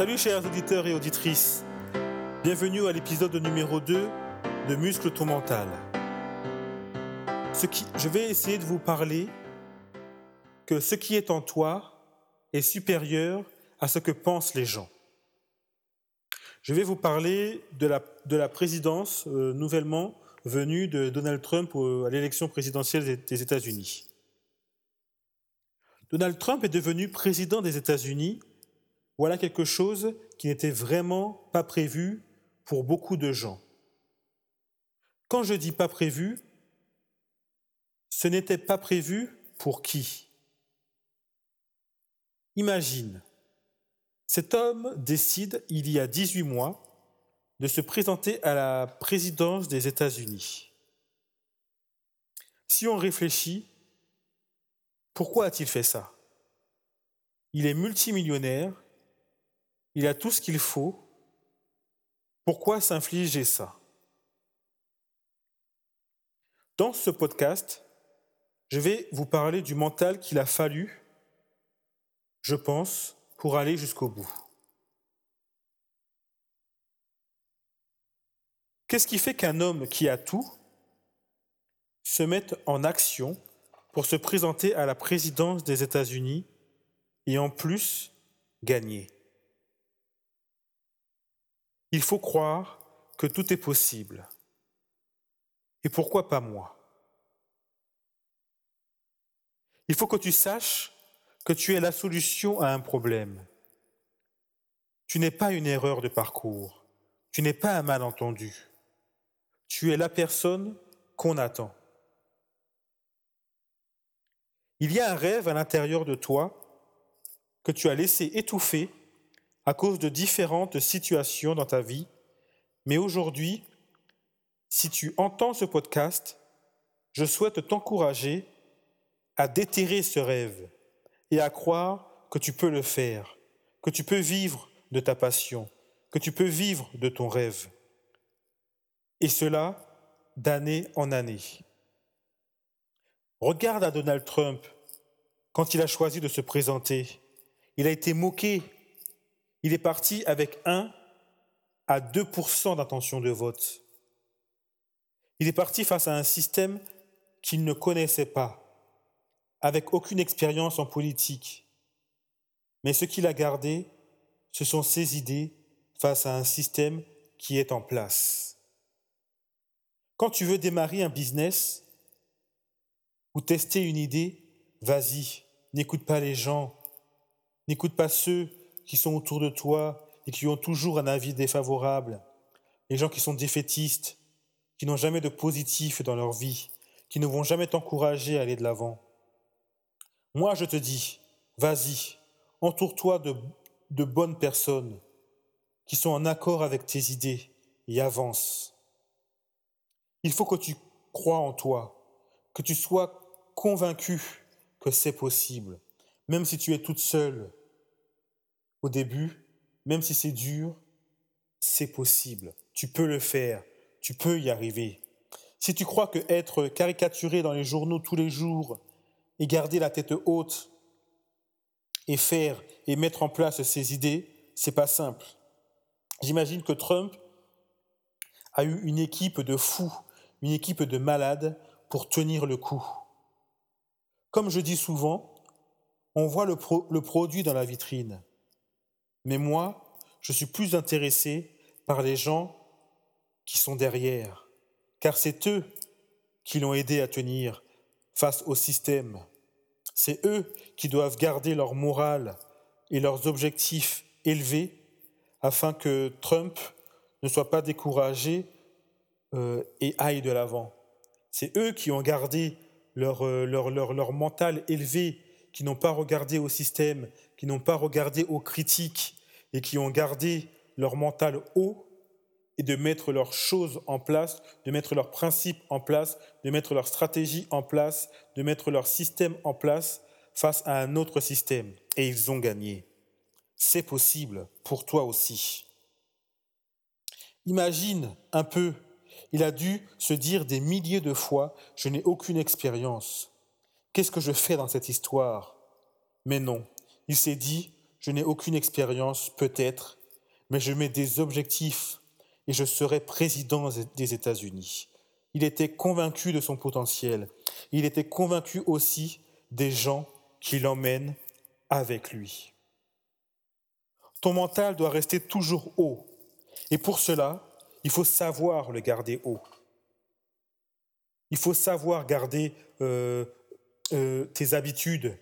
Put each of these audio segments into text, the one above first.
Salut chers auditeurs et auditrices. Bienvenue à l'épisode numéro 2 de Muscle ton mental. Je vais essayer de vous parler que ce qui est en toi est supérieur à ce que pensent les gens. Je vais vous parler de la, de la présidence euh, nouvellement venue de Donald Trump à l'élection présidentielle des États-Unis. Donald Trump est devenu président des États-Unis. Voilà quelque chose qui n'était vraiment pas prévu pour beaucoup de gens. Quand je dis pas prévu, ce n'était pas prévu pour qui? Imagine, cet homme décide, il y a 18 mois, de se présenter à la présidence des États-Unis. Si on réfléchit, pourquoi a-t-il fait ça? Il est multimillionnaire, il a tout ce qu'il faut. Pourquoi s'infliger ça? Dans ce podcast, je vais vous parler du mental qu'il a fallu, je pense, pour aller jusqu'au bout. Qu'est-ce qui fait qu'un homme qui a tout se mette en action pour se présenter à la présidence des États-Unis et en plus gagner? Il faut croire que tout est possible. Et pourquoi pas moi? Il faut que tu saches que tu es la solution à un problème. Tu n'es pas une erreur de parcours. Tu n'es pas un malentendu. Tu es la personne qu'on attend. Il y a un rêve à l'intérieur de toi que tu as laissé étouffer à cause de différentes situations dans ta vie. Mais aujourd'hui, si tu entends ce podcast, je souhaite t'encourager à déterrer ce rêve et à croire que tu peux le faire, que tu peux vivre de ta passion, que tu peux vivre de ton rêve. Et cela d'année en année. Regarde à Donald Trump quand il a choisi de se présenter. Il a été moqué. Il est parti avec 1 à 2% d'intention de vote. Il est parti face à un système qu'il ne connaissait pas, avec aucune expérience en politique. Mais ce qu'il a gardé, ce sont ses idées face à un système qui est en place. Quand tu veux démarrer un business, ou tester une idée, vas-y, n'écoute pas les gens, n'écoute pas ceux qui sont autour de toi et qui ont toujours un avis défavorable, les gens qui sont défaitistes, qui n'ont jamais de positif dans leur vie, qui ne vont jamais t'encourager à aller de l'avant. Moi, je te dis, vas-y, entoure-toi de, bonnes personnes qui sont en accord avec tes idées et avance. Il faut que tu crois en toi, que tu sois convaincu que c'est possible, même si tu es toute seule au début, même si c'est dur, c'est possible. Tu peux le faire, tu peux y arriver. Si tu crois que être caricaturé dans les journaux tous les jours et garder la tête haute et faire et mettre en place ses idées, c'est pas simple. J'imagine que Trump a eu une équipe de fous, une équipe de malades pour tenir le coup. Comme je dis souvent, on voit le, produit dans la vitrine. Mais moi, je suis plus intéressé par les gens qui sont derrière, car c'est eux qui l'ont aidé à tenir face au système. C'est eux qui doivent garder leur morale et leurs objectifs élevés afin que Trump ne soit pas découragé euh, et aille de l'avant. C'est eux qui ont gardé euh, leur, leur, leur, mental élevé, qui n'ont pas regardé au système, qui n'ont pas regardé aux critiques et qui ont gardé leur mental haut et de mettre leurs choses en place, de mettre leurs principes en place, de mettre leur stratégie en place, de mettre leur système en place face à un autre système. Et ils ont gagné. C'est possible pour toi aussi. Imagine un peu il a dû se dire des milliers de fois, je n'ai aucune expérience. Qu'est-ce que je fais dans cette histoire? Mais non, il s'est dit, je n'ai aucune expérience, peut-être, mais je mets des objectifs et je serai président des États-Unis. Il était convaincu de son potentiel. Il était convaincu aussi des gens qui l'emmènent avec lui. Ton mental doit rester toujours haut. Et pour cela, il faut savoir le garder haut. Il faut savoir garder euh, euh, tes habitudes,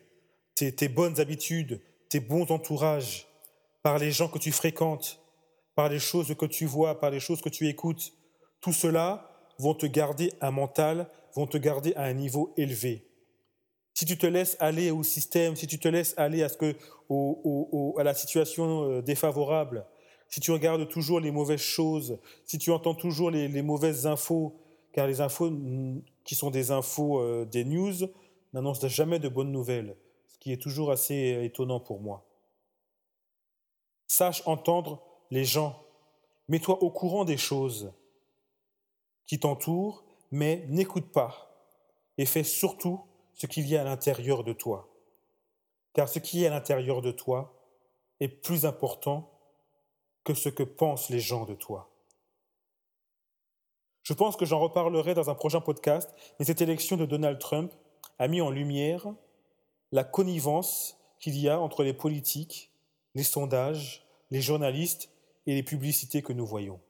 tes, bonnes habitudes, tes bons entourages, par les gens que tu fréquentes, par les choses que tu vois, par les choses que tu écoutes. Tout cela vont te garder un mental, vont te garder à un niveau élevé. Si tu te laisses aller au système, si tu te laisses aller à, ce que, à la situation euh, défavorable, si tu regardes toujours les mauvaises choses, si tu entends toujours les, mauvaises infos, car les infos qui sont des infos, euh, des news, n'annoncent jamais de bonnes nouvelles, ce qui est toujours assez euh, étonnant pour moi. Sache entendre les gens, mets-toi au courant des choses qui t'entourent, mais n'écoute pas et fais surtout ce qu'il y a à l'intérieur de toi. Car ce qui est à l'intérieur de toi est plus important que ce que pensent les gens de toi. Je pense que j'en reparlerai dans un prochain podcast, mais cette élection de Donald Trump a mis en lumière la connivence qu'il y a entre les politiques, les sondages, les journalistes et les publicités que nous voyons.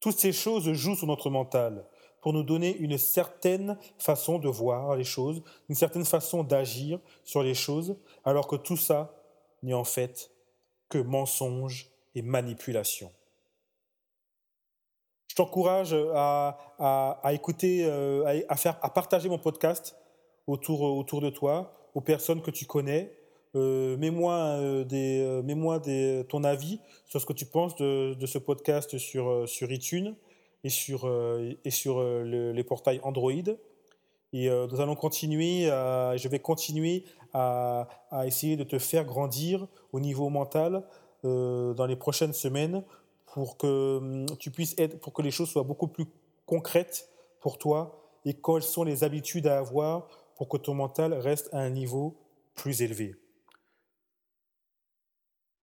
Toutes ces choses jouent sur notre mental pour nous donner une certaine façon de voir les choses, une certaine façon d'agir sur les choses, alors que tout ça n'est en fait que mensonge et manipulation t'encourage à, écouter, euh, à, faire, à partager mon podcast autour, autour de toi, aux personnes que tu connais. Euh, mets-moi euh, des, mets des, ton avis sur ce que tu penses de, de ce podcast sur, sur iTunes et sur, et sur les portails Android. Et nous allons continuer, je vais continuer à, à, essayer de te faire grandir au niveau mental dans les prochaines semaines pour que hum, tu puisses être, pour que les choses soient beaucoup plus concrètes pour toi et quelles sont les habitudes à avoir pour que ton mental reste à un niveau plus élevé.